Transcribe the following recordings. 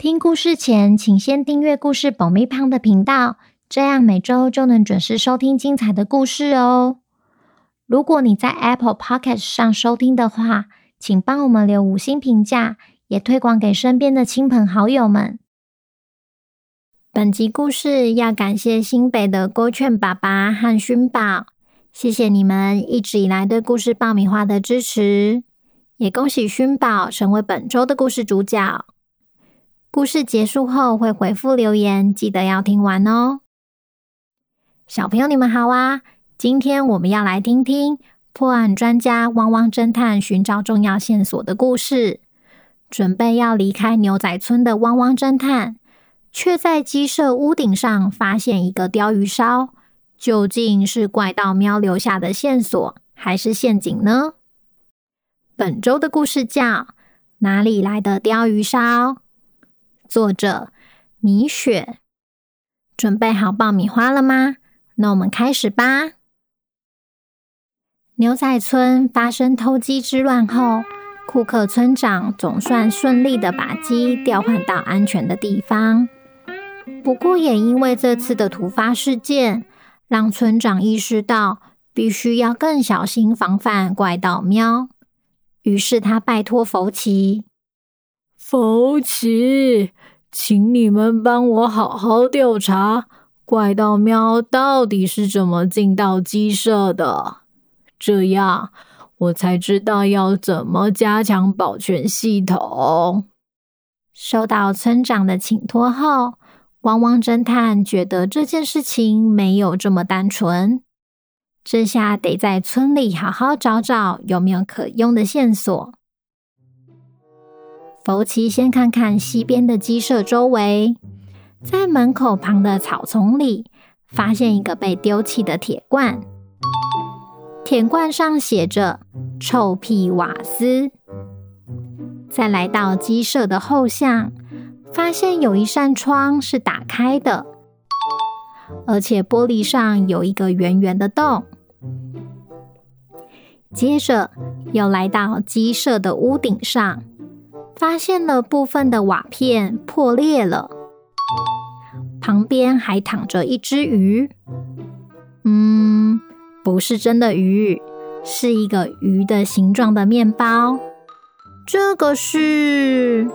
听故事前，请先订阅故事保密胖的频道，这样每周就能准时收听精彩的故事哦。如果你在 Apple Podcast 上收听的话，请帮我们留五星评价，也推广给身边的亲朋好友们。本集故事要感谢新北的郭劝爸爸和勋宝，谢谢你们一直以来对故事爆米花的支持，也恭喜勋宝成为本周的故事主角。故事结束后会回复留言，记得要听完哦。小朋友，你们好啊！今天我们要来听听破案专家汪汪侦探寻找重要线索的故事。准备要离开牛仔村的汪汪侦探，却在鸡舍屋顶上发现一个鯛鱼烧。究竟是怪盗喵留下的线索，还是陷阱呢？本周的故事叫《哪里来的鯛鱼烧》。作者米雪，准备好爆米花了吗？那我们开始吧。牛仔村发生偷鸡之乱后，库克村长总算顺利的把鸡调换到安全的地方。不过，也因为这次的突发事件，让村长意识到必须要更小心防范怪盗喵。于是，他拜托福奇。福奇，请你们帮我好好调查怪盗喵到底是怎么进到鸡舍的，这样我才知道要怎么加强保全系统。收到村长的请托后，汪汪侦探觉得这件事情没有这么单纯，这下得在村里好好找找有没有可用的线索。福奇先看看西边的鸡舍周围，在门口旁的草丛里，发现一个被丢弃的铁罐，铁罐上写着“臭屁瓦斯”。再来到鸡舍的后巷，发现有一扇窗是打开的，而且玻璃上有一个圆圆的洞。接着又来到鸡舍的屋顶上。发现了部分的瓦片破裂了，旁边还躺着一只鱼。嗯，不是真的鱼，是一个鱼的形状的面包。这个是……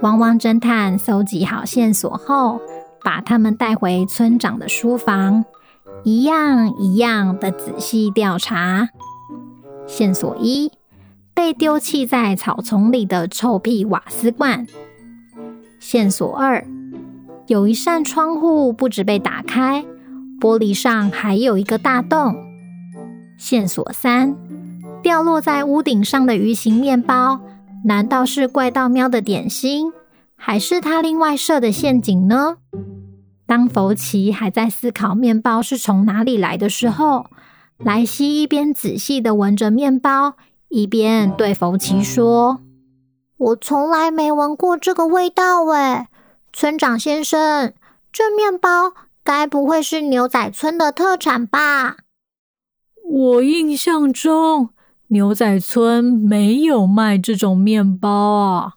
汪汪侦探搜集好线索后，把他们带回村长的书房，一样一样的仔细调查。线索一。被丢弃在草丛里的臭屁瓦斯罐。线索二：有一扇窗户不止被打开，玻璃上还有一个大洞。线索三：掉落在屋顶上的鱼形面包，难道是怪盗喵的点心，还是他另外设的陷阱呢？当福奇还在思考面包是从哪里来的时候，莱西一边仔细地闻着面包。一边对福奇说：“我从来没闻过这个味道，诶，村长先生，这面包该不会是牛仔村的特产吧？”我印象中，牛仔村没有卖这种面包啊。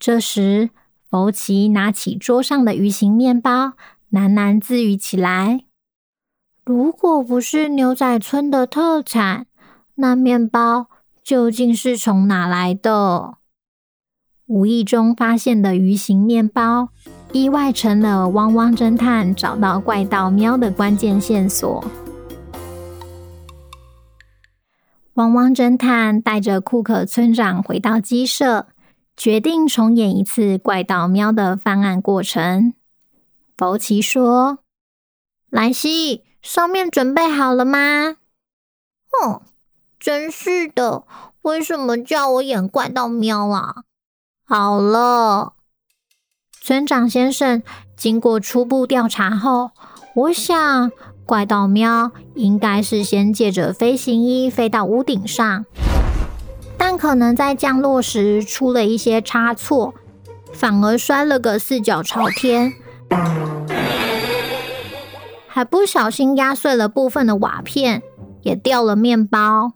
这时，福奇拿起桌上的鱼形面包，喃喃自语起来：“如果不是牛仔村的特产，”那面包究竟是从哪来的？无意中发现的鱼形面包，意外成了汪汪侦探找到怪盗喵的关键线索。汪汪侦探带着库克村长回到鸡舍，决定重演一次怪盗喵的犯案过程。福奇说：“莱西，上面准备好了吗？”“哼。”真是的，为什么叫我演怪盗喵啊？好了，村长先生，经过初步调查后，我想怪盗喵应该是先借着飞行衣飞到屋顶上，但可能在降落时出了一些差错，反而摔了个四脚朝天，还不小心压碎了部分的瓦片，也掉了面包。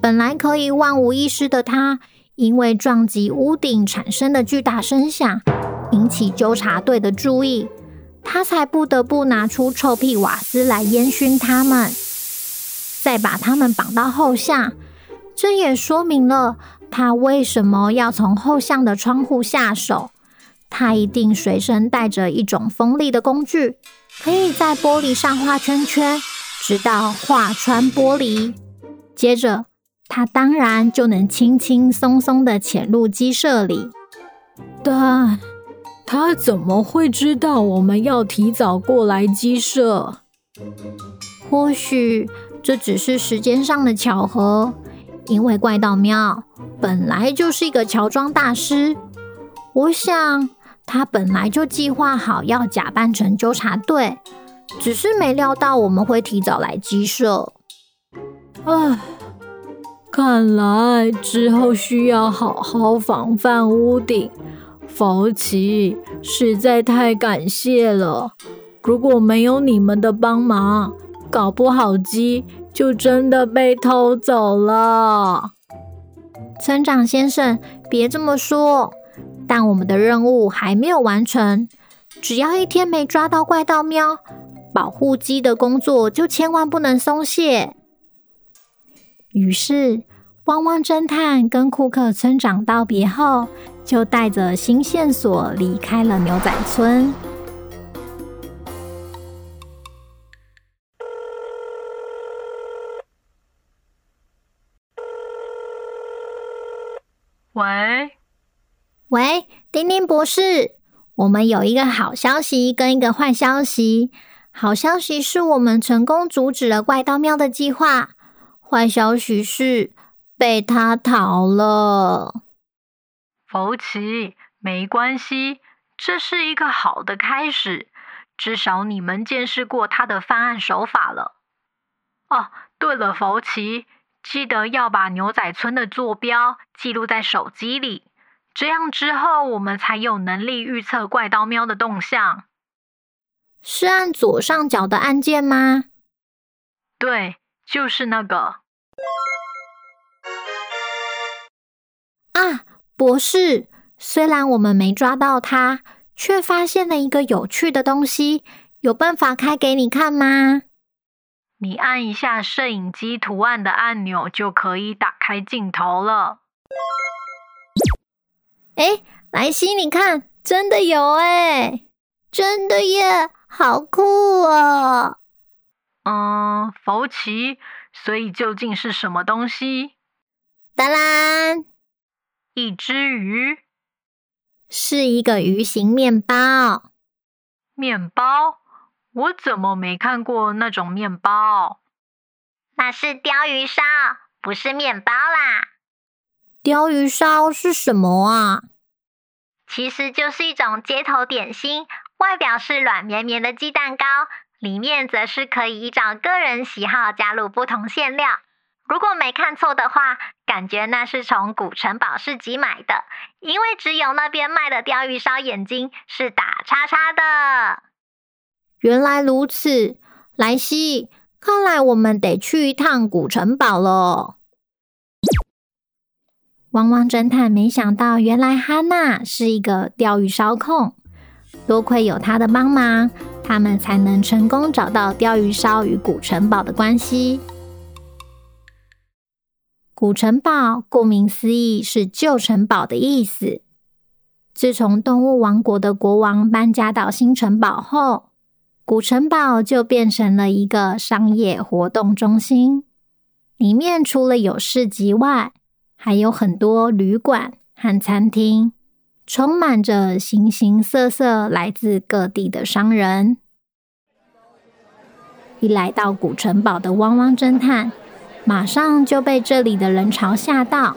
本来可以万无一失的他，因为撞击屋顶产生的巨大声响，引起纠察队的注意，他才不得不拿出臭屁瓦斯来烟熏他们，再把他们绑到后巷。这也说明了他为什么要从后巷的窗户下手。他一定随身带着一种锋利的工具，可以在玻璃上画圈圈，直到画穿玻璃。接着，他当然就能轻轻松松的潜入鸡舍里。但他怎么会知道我们要提早过来鸡舍？或许这只是时间上的巧合，因为怪盗喵本来就是一个乔装大师。我想他本来就计划好要假扮成纠察队，只是没料到我们会提早来鸡舍。唉，看来之后需要好好防范屋顶。福奇，实在太感谢了！如果没有你们的帮忙，搞不好鸡就真的被偷走了。村长先生，别这么说，但我们的任务还没有完成。只要一天没抓到怪盗喵，保护鸡的工作就千万不能松懈。于是，汪汪侦探跟库克村长道别后，就带着新线索离开了牛仔村。喂，喂，丁丁博士，我们有一个好消息跟一个坏消息。好消息是我们成功阻止了怪盗喵的计划，坏消息是被他逃了。福奇，没关系，这是一个好的开始，至少你们见识过他的犯案手法了。哦，对了，福奇，记得要把牛仔村的坐标记录在手机里，这样之后我们才有能力预测怪盗喵的动向。是按左上角的按键吗？对，就是那个。啊！博士，虽然我们没抓到他，却发现了一个有趣的东西。有办法开给你看吗？你按一下摄影机图案的按钮，就可以打开镜头了。哎，莱西，你看，真的有哎，真的耶，好酷哦！嗯，福奇，所以究竟是什么东西？当然。一只鱼，是一个鱼形面包。面包？我怎么没看过那种面包？那是鲷鱼烧，不是面包啦。鲷鱼烧是什么啊？其实就是一种街头点心，外表是软绵绵的鸡蛋糕，里面则是可以依照个人喜好加入不同馅料。如果没看错的话，感觉那是从古城堡市集买的，因为只有那边卖的鯛鱼烧眼睛是打叉叉的。原来如此，莱西，看来我们得去一趟古城堡了。汪汪侦探没想到，原来哈娜是一个鯛鱼烧控，多亏有她的帮忙，他们才能成功找到鲷鱼烧与古城堡的关系。古城堡顾名思义是旧城堡的意思。自从动物王国的国王搬家到新城堡后，古城堡就变成了一个商业活动中心。里面除了有市集外，还有很多旅馆和餐厅，充满着形形色色来自各地的商人。一来到古城堡的汪汪侦探，马上就被这里的人潮吓到。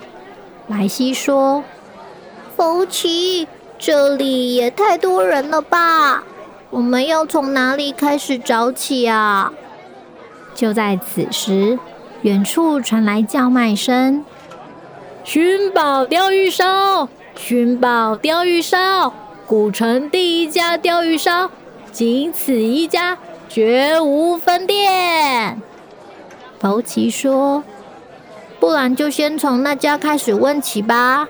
莱西说：“福奇，这里也太多人了吧？我们要从哪里开始找起啊？就在此时，远处传来叫卖声：“寻宝钓鱼烧，寻宝鯛鱼烧，古城第一家鯛鱼烧，仅此一家，绝无分店。”福奇说：“不然就先从那家开始问起吧。”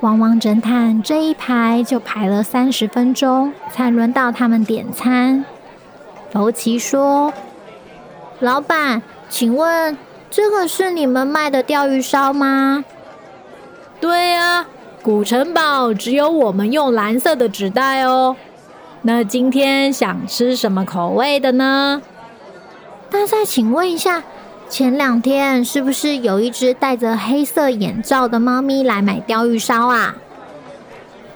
汪汪侦探这一排就排了三十分钟，才轮到他们点餐。福奇说：“老板，请问这个是你们卖的鯛鱼烧吗？”“对啊，古城堡只有我们用蓝色的纸袋哦。那今天想吃什么口味的呢？”“那再请问一下。”前两天是不是有一只戴着黑色眼罩的猫咪来买鲷鱼烧啊？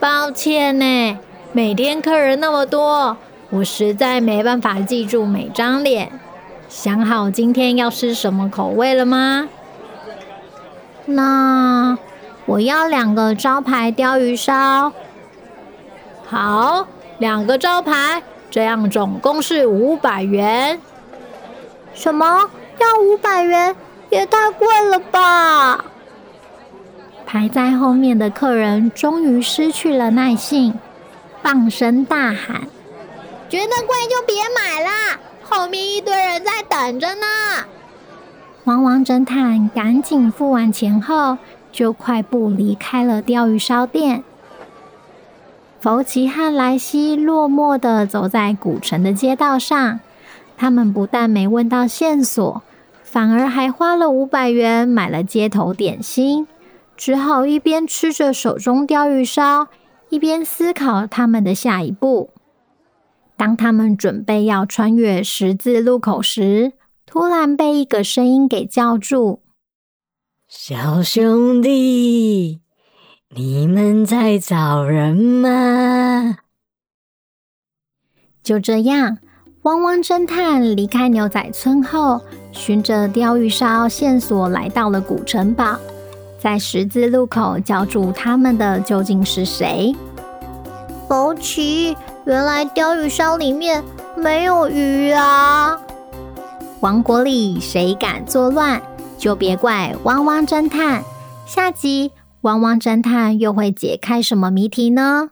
抱歉呢，每天客人那么多，我实在没办法记住每张脸。想好今天要吃什么口味了吗？那我要两个招牌鲷鱼烧。好，两个招牌，这样总共是五百元。什么？要五百元，也太贵了吧！排在后面的客人终于失去了耐性，放声大喊：“觉得贵就别买啦，后面一堆人在等着呢！”汪汪侦探赶紧付完钱后，就快步离开了鯛鱼烧店。福奇和莱西落寞地走在古城的街道上。他们不但没问到线索，反而还花了五百元买了街头点心，只好一边吃着手中鯛鱼烧，一边思考他们的下一步。当他们准备要穿越十字路口时，突然被一个声音给叫住：“小兄弟，你们在找人吗？”就这样。汪汪侦探离开牛仔村后，循着鲷鱼烧线索来到了古城堡。在十字路口叫住他们的究竟是谁？宝奇，原来鲷鱼烧里面没有鱼啊！王国里谁敢作乱，就别怪汪汪侦探。下集汪汪侦探又会解开什么谜题呢？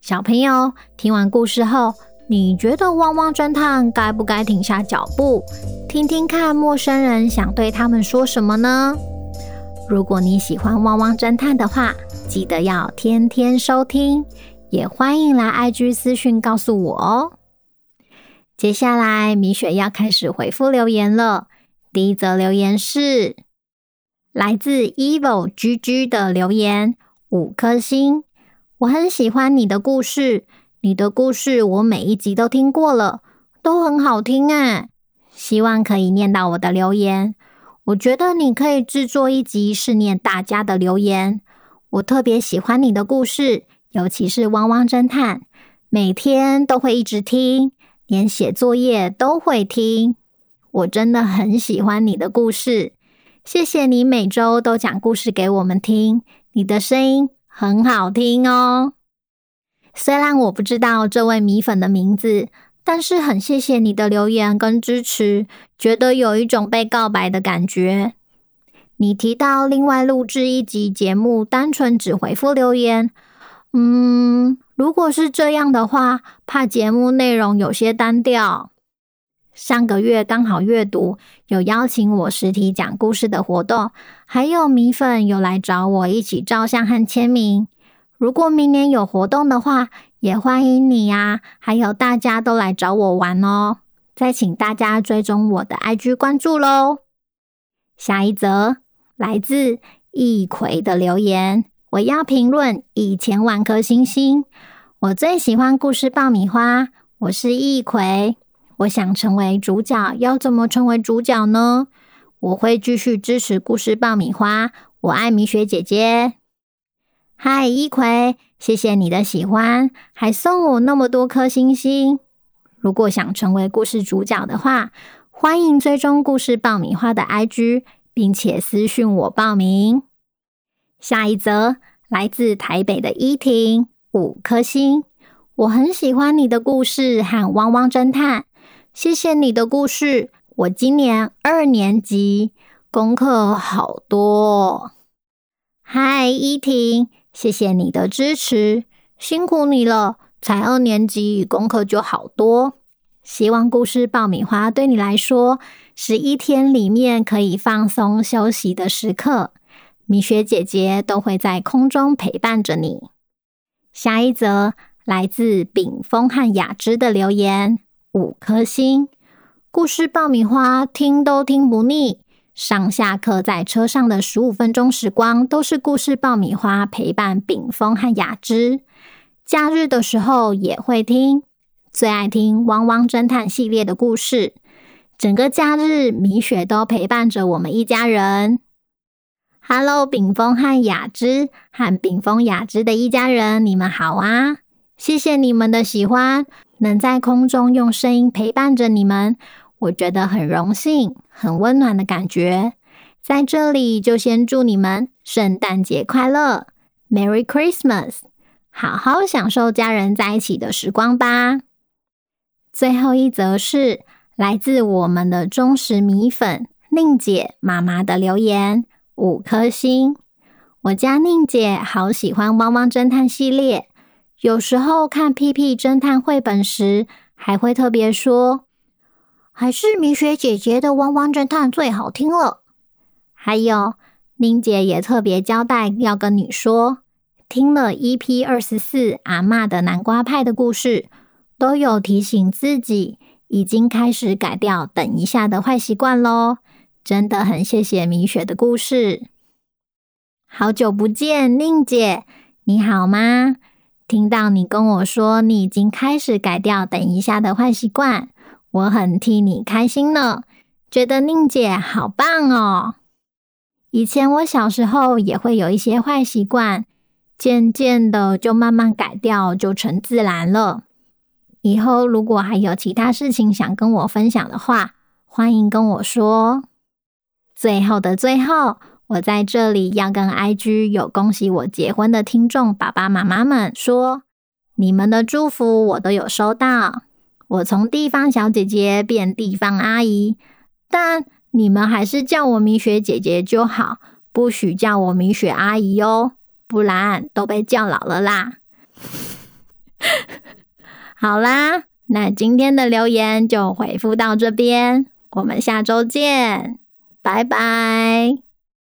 小朋友听完故事后，你觉得汪汪侦探该不该停下脚步，听听看陌生人想对他们说什么呢？如果你喜欢汪汪侦探的话，记得要天天收听，也欢迎来 IG 私讯告诉我哦。接下来米雪要开始回复留言了。第一则留言是来自 Evil GG 的留言，五颗星，我很喜欢你的故事。你的故事我每一集都听过了，都很好听哎！希望可以念到我的留言。我觉得你可以制作一集是念大家的留言。我特别喜欢你的故事，尤其是汪汪侦探，每天都会一直听，连写作业都会听。我真的很喜欢你的故事，谢谢你每周都讲故事给我们听，你的声音很好听哦。虽然我不知道这位米粉的名字，但是很谢谢你的留言跟支持，觉得有一种被告白的感觉。你提到另外录制一集节目，单纯只回复留言，嗯，如果是这样的话，怕节目内容有些单调。上个月刚好阅读有邀请我实体讲故事的活动，还有米粉有来找我一起照相和签名。如果明年有活动的话，也欢迎你呀！还有大家都来找我玩哦。再请大家追踪我的 IG 关注喽。下一则来自易葵的留言，我要评论以前万颗星星。我最喜欢故事爆米花，我是易葵。我想成为主角，要怎么成为主角呢？我会继续支持故事爆米花，我爱米雪姐姐。嗨，一葵，谢谢你的喜欢，还送我那么多颗星星。如果想成为故事主角的话，欢迎追踪故事爆米花的 IG，并且私讯我报名。下一则来自台北的依婷，五颗星。我很喜欢你的故事和汪汪侦探，谢谢你的故事。我今年二年级，功课好多。嗨，依婷，谢谢你的支持，辛苦你了。才二年级，功课就好多。希望故事爆米花对你来说是一天里面可以放松休息的时刻。米雪姐姐都会在空中陪伴着你。下一则来自炳峰和雅芝的留言，五颗星。故事爆米花听都听不腻，上下课在车上的十五分钟时光都是故事爆米花陪伴炳峰和雅芝。假日的时候也会听，最爱听汪汪侦探系列的故事。整个假日米雪都陪伴着我们一家人。Hello，炳峰和雅芝和炳峰雅芝的一家人，你们好啊！谢谢你们的喜欢。能在空中用声音陪伴着你们，我觉得很荣幸，很温暖的感觉。在这里就先祝你们圣诞节快乐，Merry Christmas！好好享受家人在一起的时光吧。最后一则是来自我们的忠实米粉宁姐妈妈的留言，五颗星。我家宁姐好喜欢《汪汪侦探》系列。有时候看屁屁侦探绘本时，还会特别说：“还是米雪姐姐的汪汪侦探最好听了。”还有，宁姐也特别交代要跟你说，听了 EP 二十四阿嬷的南瓜派的故事，都有提醒自己已经开始改掉等一下的坏习惯咯。真的很谢谢米雪的故事。好久不见，宁姐，你好吗？听到你跟我说你已经开始改掉等一下的坏习惯，我很替你开心呢，觉得宁姐好棒哦。以前我小时候也会有一些坏习惯，渐渐的就慢慢改掉，就成自然了。以后如果还有其他事情想跟我分享的话，欢迎跟我说。最后的最后。我在这里要跟 IG 有恭喜我结婚的听众爸爸妈妈们说，你们的祝福我都有收到。我从地方小姐姐变地方阿姨，但你们还是叫我米雪姐姐就好，不许叫我米雪阿姨哦，不然都被叫老了啦。好啦，那今天的留言就回复到这边，我们下周见，拜拜。